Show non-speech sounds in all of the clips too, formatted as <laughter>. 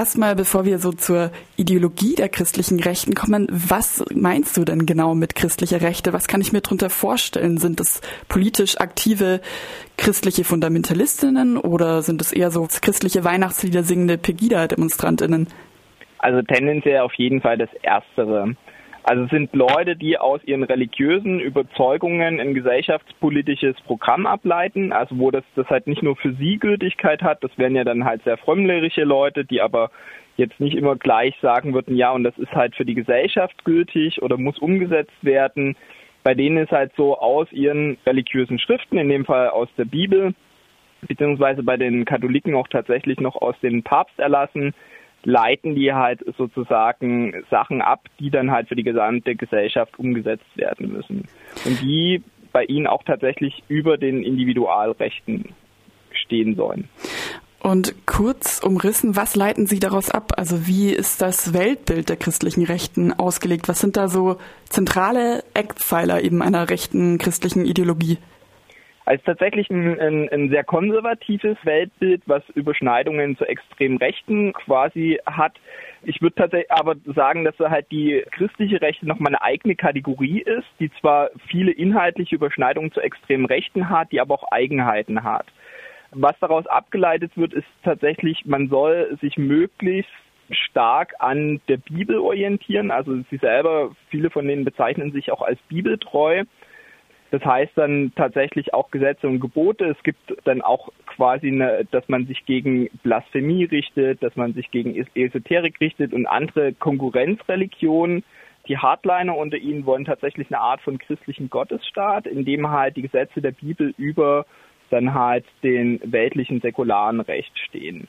Erstmal, bevor wir so zur Ideologie der christlichen Rechten kommen, was meinst du denn genau mit christlicher Rechte? Was kann ich mir darunter vorstellen? Sind es politisch aktive christliche Fundamentalistinnen oder sind es eher so christliche Weihnachtslieder singende Pegida-Demonstrantinnen? Also tendenziell auf jeden Fall das Erstere. Also es sind Leute, die aus ihren religiösen Überzeugungen ein gesellschaftspolitisches Programm ableiten, also wo das, das halt nicht nur für sie Gültigkeit hat, das wären ja dann halt sehr frömmlerische Leute, die aber jetzt nicht immer gleich sagen würden, ja, und das ist halt für die Gesellschaft gültig oder muss umgesetzt werden. Bei denen ist halt so aus ihren religiösen Schriften, in dem Fall aus der Bibel, beziehungsweise bei den Katholiken auch tatsächlich noch aus den Papsterlassen, leiten die halt sozusagen Sachen ab, die dann halt für die gesamte Gesellschaft umgesetzt werden müssen. Und die bei ihnen auch tatsächlich über den Individualrechten stehen sollen. Und kurz umrissen, was leiten Sie daraus ab? Also wie ist das Weltbild der christlichen Rechten ausgelegt? Was sind da so zentrale Eckpfeiler eben einer rechten christlichen Ideologie? Als tatsächlich ein, ein, ein, sehr konservatives Weltbild, was Überschneidungen zur extremen Rechten quasi hat. Ich würde tatsächlich aber sagen, dass halt die christliche Rechte nochmal eine eigene Kategorie ist, die zwar viele inhaltliche Überschneidungen zur extremen Rechten hat, die aber auch Eigenheiten hat. Was daraus abgeleitet wird, ist tatsächlich, man soll sich möglichst stark an der Bibel orientieren. Also sie selber, viele von denen bezeichnen sich auch als bibeltreu. Das heißt dann tatsächlich auch Gesetze und Gebote. Es gibt dann auch quasi, eine, dass man sich gegen Blasphemie richtet, dass man sich gegen Esoterik richtet und andere Konkurrenzreligionen. Die Hardliner unter ihnen wollen tatsächlich eine Art von christlichen Gottesstaat, in dem halt die Gesetze der Bibel über dann halt den weltlichen säkularen Recht stehen.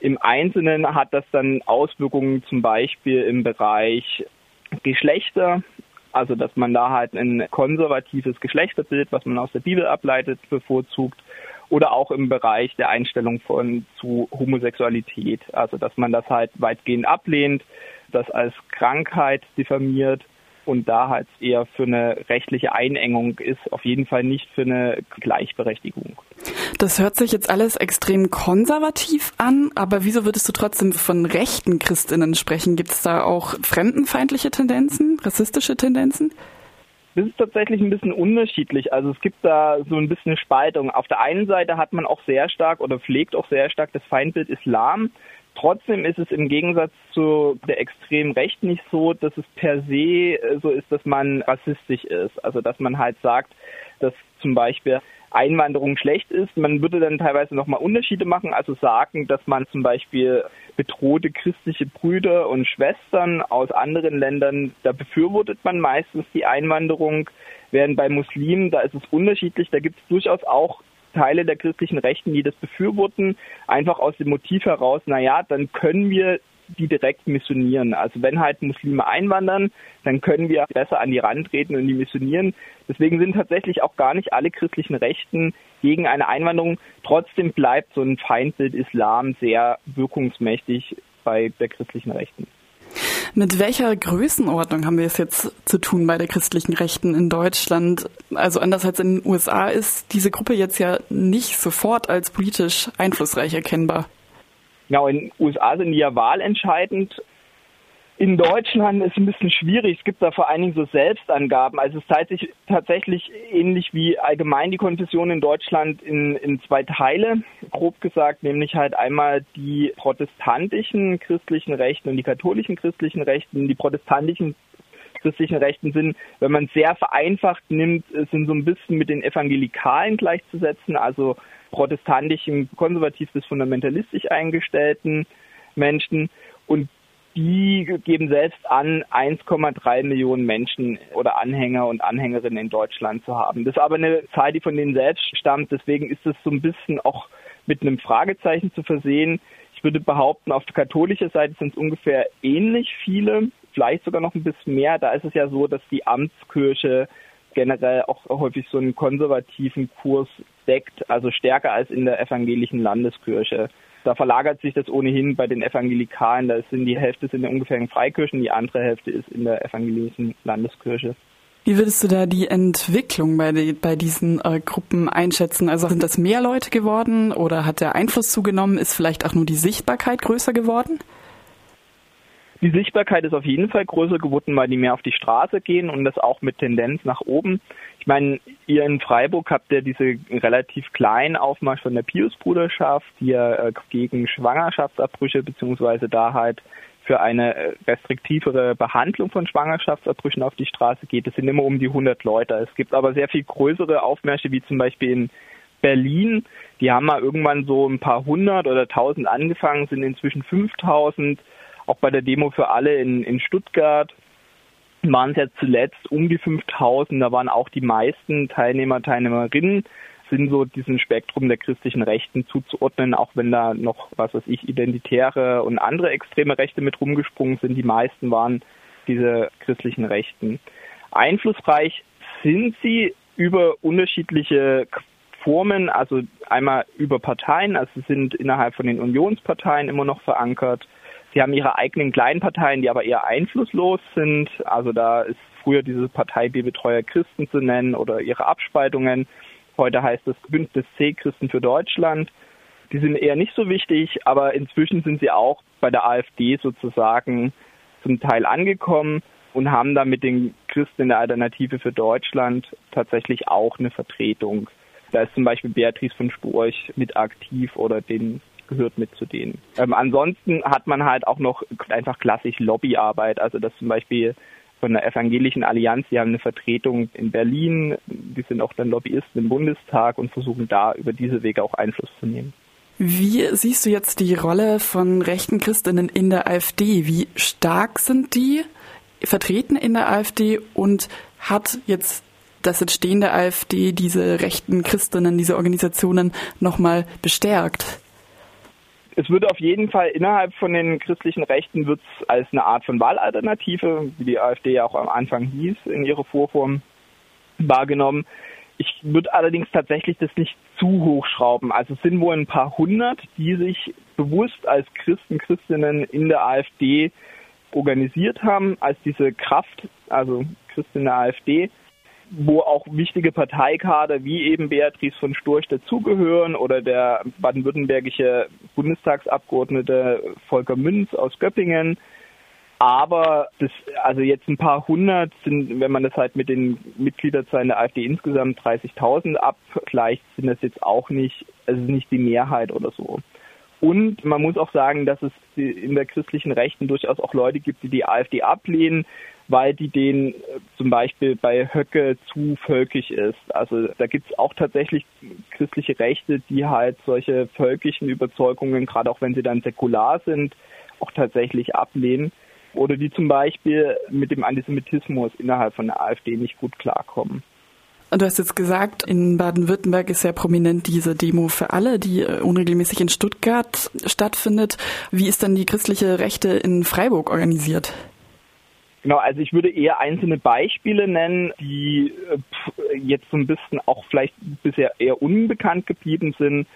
Im Einzelnen hat das dann Auswirkungen zum Beispiel im Bereich Geschlechter. Also, dass man da halt ein konservatives Geschlechterbild, was man aus der Bibel ableitet, bevorzugt. Oder auch im Bereich der Einstellung von zu Homosexualität. Also, dass man das halt weitgehend ablehnt, das als Krankheit diffamiert und da halt eher für eine rechtliche Einengung ist, auf jeden Fall nicht für eine Gleichberechtigung. Das hört sich jetzt alles extrem konservativ an, aber wieso würdest du trotzdem von rechten Christinnen sprechen? Gibt es da auch fremdenfeindliche Tendenzen, rassistische Tendenzen? Das ist tatsächlich ein bisschen unterschiedlich. Also es gibt da so ein bisschen eine Spaltung. Auf der einen Seite hat man auch sehr stark oder pflegt auch sehr stark das Feindbild Islam. Trotzdem ist es im Gegensatz zu der extremen Rechten nicht so, dass es per se so ist, dass man rassistisch ist. Also dass man halt sagt, dass zum Beispiel Einwanderung schlecht ist. Man würde dann teilweise nochmal Unterschiede machen, also sagen, dass man zum Beispiel bedrohte christliche Brüder und Schwestern aus anderen Ländern, da befürwortet man meistens die Einwanderung, während bei Muslimen, da ist es unterschiedlich, da gibt es durchaus auch Teile der christlichen Rechten, die das befürworten, einfach aus dem Motiv heraus, naja, dann können wir die direkt missionieren. Also wenn halt Muslime einwandern, dann können wir besser an die Rand treten und die missionieren. Deswegen sind tatsächlich auch gar nicht alle christlichen Rechten gegen eine Einwanderung. Trotzdem bleibt so ein Feindbild Islam sehr wirkungsmächtig bei der christlichen Rechten. Mit welcher Größenordnung haben wir es jetzt zu tun bei der christlichen Rechten in Deutschland? Also anders als in den USA ist diese Gruppe jetzt ja nicht sofort als politisch einflussreich erkennbar. Genau, in den USA sind die ja wahlentscheidend in Deutschland ist es ein bisschen schwierig. Es gibt da vor allen Dingen so Selbstangaben. Also es teilt sich tatsächlich ähnlich wie allgemein die Konfession in Deutschland in, in zwei Teile, grob gesagt, nämlich halt einmal die protestantischen christlichen Rechten und die katholischen christlichen Rechten. Die protestantischen christlichen Rechten sind, wenn man sehr vereinfacht nimmt, sind so ein bisschen mit den Evangelikalen gleichzusetzen, also protestantischen, konservativ bis fundamentalistisch eingestellten Menschen. Und die geben selbst an, 1,3 Millionen Menschen oder Anhänger und Anhängerinnen in Deutschland zu haben. Das ist aber eine Zahl, die von denen selbst stammt. Deswegen ist es so ein bisschen auch mit einem Fragezeichen zu versehen. Ich würde behaupten, auf der katholischen Seite sind es ungefähr ähnlich viele, vielleicht sogar noch ein bisschen mehr. Da ist es ja so, dass die Amtskirche generell auch häufig so einen konservativen Kurs deckt, also stärker als in der evangelischen Landeskirche. Da verlagert sich das ohnehin bei den Evangelikalen. Da sind die Hälfte sind in ungefähr Freikirchen, die andere Hälfte ist in der evangelischen Landeskirche. Wie würdest du da die Entwicklung bei, die, bei diesen äh, Gruppen einschätzen? Also sind das mehr Leute geworden oder hat der Einfluss zugenommen? Ist vielleicht auch nur die Sichtbarkeit größer geworden? Die Sichtbarkeit ist auf jeden Fall größer geworden, weil die mehr auf die Straße gehen und das auch mit Tendenz nach oben. Ich meine, ihr in Freiburg habt ja diese relativ kleinen Aufmarsch von der Pius-Bruderschaft, die ja äh, gegen Schwangerschaftsabbrüche beziehungsweise da halt für eine äh, restriktivere Behandlung von Schwangerschaftsabbrüchen auf die Straße geht. Es sind immer um die 100 Leute. Es gibt aber sehr viel größere Aufmärsche, wie zum Beispiel in Berlin. Die haben mal irgendwann so ein paar hundert oder tausend angefangen, sind inzwischen 5000. Auch bei der Demo für alle in, in Stuttgart waren es ja zuletzt um die 5000. Da waren auch die meisten Teilnehmer, Teilnehmerinnen sind so diesem Spektrum der christlichen Rechten zuzuordnen, auch wenn da noch, was weiß ich, identitäre und andere extreme Rechte mit rumgesprungen sind. Die meisten waren diese christlichen Rechten. Einflussreich sind sie über unterschiedliche Formen, also einmal über Parteien, also sind innerhalb von den Unionsparteien immer noch verankert. Sie haben ihre eigenen kleinen Parteien, die aber eher einflusslos sind. Also da ist früher diese Partei B-Betreuer Christen zu nennen oder ihre Abspaltungen. Heute heißt es Bündnis C Christen für Deutschland. Die sind eher nicht so wichtig, aber inzwischen sind sie auch bei der AfD sozusagen zum Teil angekommen und haben da mit den Christen in der Alternative für Deutschland tatsächlich auch eine Vertretung. Da ist zum Beispiel Beatrice von Storch mit aktiv oder den gehört mit zu denen. Ähm, ansonsten hat man halt auch noch einfach klassisch Lobbyarbeit, also dass zum Beispiel von der Evangelischen Allianz, die haben eine Vertretung in Berlin, die sind auch dann Lobbyisten im Bundestag und versuchen da über diese Wege auch Einfluss zu nehmen. Wie siehst du jetzt die Rolle von rechten Christinnen in der AfD? Wie stark sind die vertreten in der AfD und hat jetzt das Entstehen der AfD diese rechten Christinnen, diese Organisationen nochmal bestärkt? Es wird auf jeden Fall innerhalb von den christlichen Rechten wird es als eine Art von Wahlalternative, wie die AfD ja auch am Anfang hieß, in ihrer Vorform wahrgenommen. Ich würde allerdings tatsächlich das nicht zu hoch schrauben. Also es sind wohl ein paar hundert, die sich bewusst als Christen, Christinnen in der AfD organisiert haben, als diese Kraft, also Christen in der AfD wo auch wichtige Parteikader wie eben Beatrice von Storch dazugehören oder der baden-württembergische Bundestagsabgeordnete Volker Münz aus Göppingen. Aber das, also jetzt ein paar hundert sind, wenn man das halt mit den Mitgliederzahlen der AfD insgesamt 30.000 abgleicht, sind das jetzt auch nicht, also nicht die Mehrheit oder so. Und man muss auch sagen, dass es in der christlichen Rechten durchaus auch Leute gibt, die die AfD ablehnen, weil die den äh, zum Beispiel bei Höcke zu völkisch ist. Also da gibt es auch tatsächlich christliche Rechte, die halt solche völkischen Überzeugungen, gerade auch wenn sie dann säkular sind, auch tatsächlich ablehnen. Oder die zum Beispiel mit dem Antisemitismus innerhalb von der AfD nicht gut klarkommen. Du hast jetzt gesagt, in Baden-Württemberg ist sehr prominent diese Demo für alle, die äh, unregelmäßig in Stuttgart stattfindet. Wie ist denn die christliche Rechte in Freiburg organisiert? Genau, also ich würde eher einzelne Beispiele nennen, die äh, jetzt so ein bisschen auch vielleicht bisher eher unbekannt geblieben sind.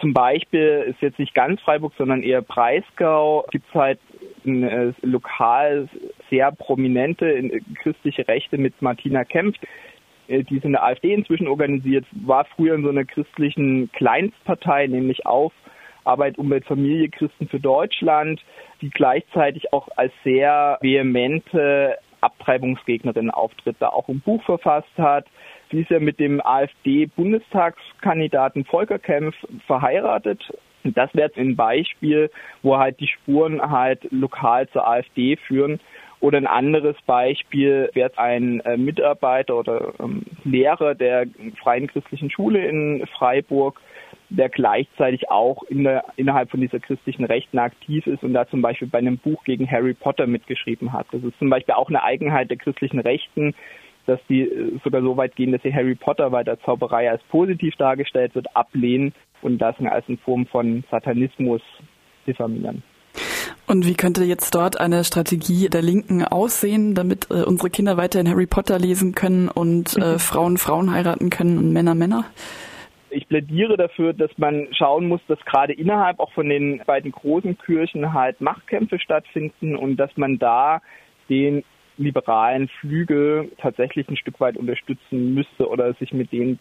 Zum Beispiel ist jetzt nicht ganz Freiburg, sondern eher Breisgau. Gibt es halt ein, äh, lokal sehr prominente in, christliche Rechte mit Martina Kempf. Äh, die ist in der AfD inzwischen organisiert, war früher in so einer christlichen Kleinstpartei, nämlich auf Arbeit, Umwelt, Familie, Christen für Deutschland, die gleichzeitig auch als sehr vehemente Abtreibungsgegnerin auftritt, da auch ein Buch verfasst hat. Sie ist ja mit dem AfD-Bundestagskandidaten Volker Kempf verheiratet. Das wäre jetzt ein Beispiel, wo halt die Spuren halt lokal zur AfD führen. Oder ein anderes Beispiel wäre ein äh, Mitarbeiter oder ähm, Lehrer der Freien Christlichen Schule in Freiburg, der gleichzeitig auch in der, innerhalb von dieser christlichen Rechten aktiv ist und da zum Beispiel bei einem Buch gegen Harry Potter mitgeschrieben hat. Das ist zum Beispiel auch eine Eigenheit der christlichen Rechten, dass die äh, sogar so weit gehen, dass sie Harry Potter, weil der Zauberei als positiv dargestellt wird, ablehnen und das als eine Form von Satanismus diffamieren. Und wie könnte jetzt dort eine Strategie der Linken aussehen, damit äh, unsere Kinder weiterhin Harry Potter lesen können und äh, <laughs> Frauen Frauen heiraten können und Männer Männer? Ich plädiere dafür, dass man schauen muss, dass gerade innerhalb auch von den beiden großen Kirchen halt Machtkämpfe stattfinden und dass man da den liberalen Flügel tatsächlich ein Stück weit unterstützen müsste oder sich mit denen,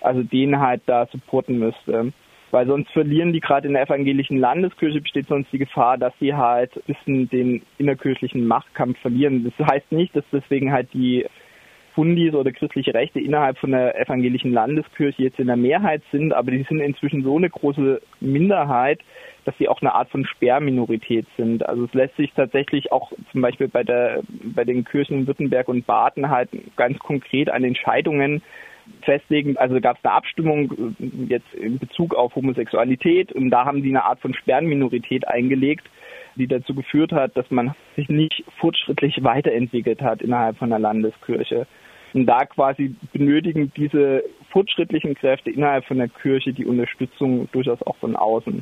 also denen halt da supporten müsste. weil sonst verlieren die gerade in der evangelischen Landeskirche besteht sonst die Gefahr, dass sie halt ein bisschen den innerkirchlichen Machtkampf verlieren. Das heißt nicht, dass deswegen halt die Fundis oder christliche Rechte innerhalb von der evangelischen Landeskirche jetzt in der Mehrheit sind, aber die sind inzwischen so eine große Minderheit, dass sie auch eine Art von Sperrminorität sind. Also es lässt sich tatsächlich auch zum Beispiel bei der bei den Kirchen in Württemberg und Baden halt ganz konkret an Entscheidungen festlegen. Also gab es eine Abstimmung äh, jetzt in Bezug auf Homosexualität und da haben die eine Art von Sperrenminorität eingelegt, die dazu geführt hat, dass man sich nicht fortschrittlich weiterentwickelt hat innerhalb von der Landeskirche. Und da quasi benötigen diese fortschrittlichen Kräfte innerhalb von der Kirche die Unterstützung durchaus auch von außen.